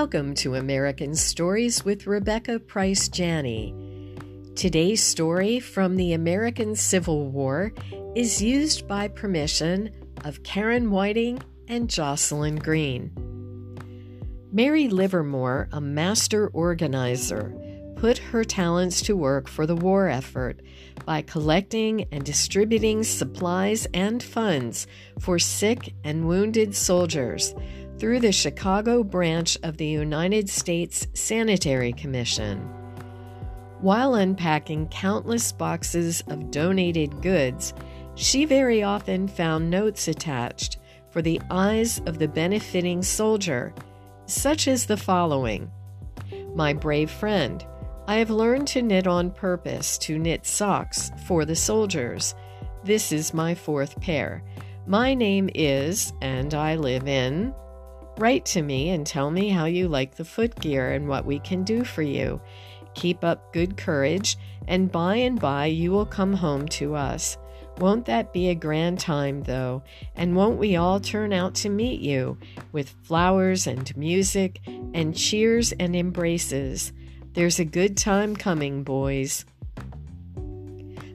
Welcome to American Stories with Rebecca Price Janney. Today's story from the American Civil War is used by permission of Karen Whiting and Jocelyn Green. Mary Livermore, a master organizer, put her talents to work for the war effort by collecting and distributing supplies and funds for sick and wounded soldiers through the Chicago branch of the United States Sanitary Commission. While unpacking countless boxes of donated goods, she very often found notes attached for the eyes of the benefiting soldier, such as the following My brave friend, I have learned to knit on purpose to knit socks for the soldiers. This is my fourth pair. My name is, and I live in, Write to me and tell me how you like the footgear and what we can do for you. Keep up good courage, and by and by you will come home to us. Won't that be a grand time, though? And won't we all turn out to meet you with flowers and music and cheers and embraces? There's a good time coming, boys.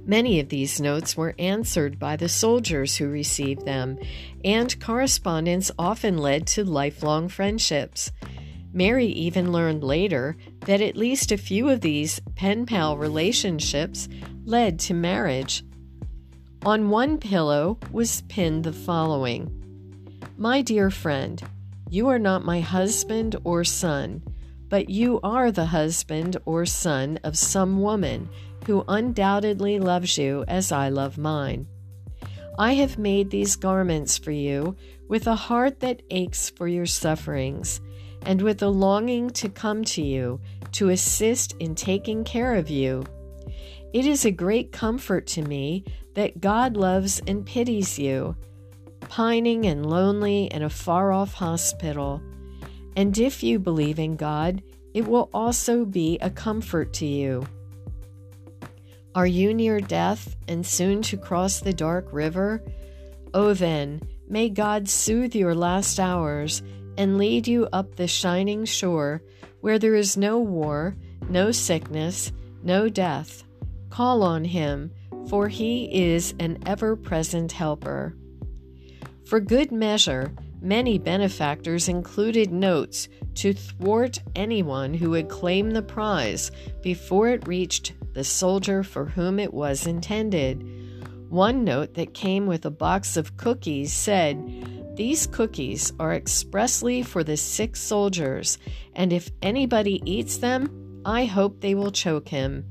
Many of these notes were answered by the soldiers who received them, and correspondence often led to lifelong friendships. Mary even learned later that at least a few of these pen pal relationships led to marriage. On one pillow was pinned the following My dear friend, you are not my husband or son, but you are the husband or son of some woman who undoubtedly loves you as I love mine. I have made these garments for you with a heart that aches for your sufferings, and with a longing to come to you to assist in taking care of you. It is a great comfort to me that God loves and pities you, pining and lonely in a far off hospital. And if you believe in God, it will also be a comfort to you. Are you near death and soon to cross the dark river? Oh, then, may God soothe your last hours and lead you up the shining shore where there is no war, no sickness, no death. Call on Him, for He is an ever present helper. For good measure, many benefactors included notes to thwart anyone who would claim the prize before it reached the soldier for whom it was intended. One note that came with a box of cookies said, These cookies are expressly for the sick soldiers, and if anybody eats them, I hope they will choke him.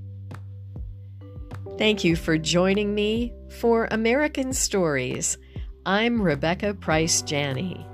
Thank you for joining me for American Stories. I'm Rebecca Price Janney.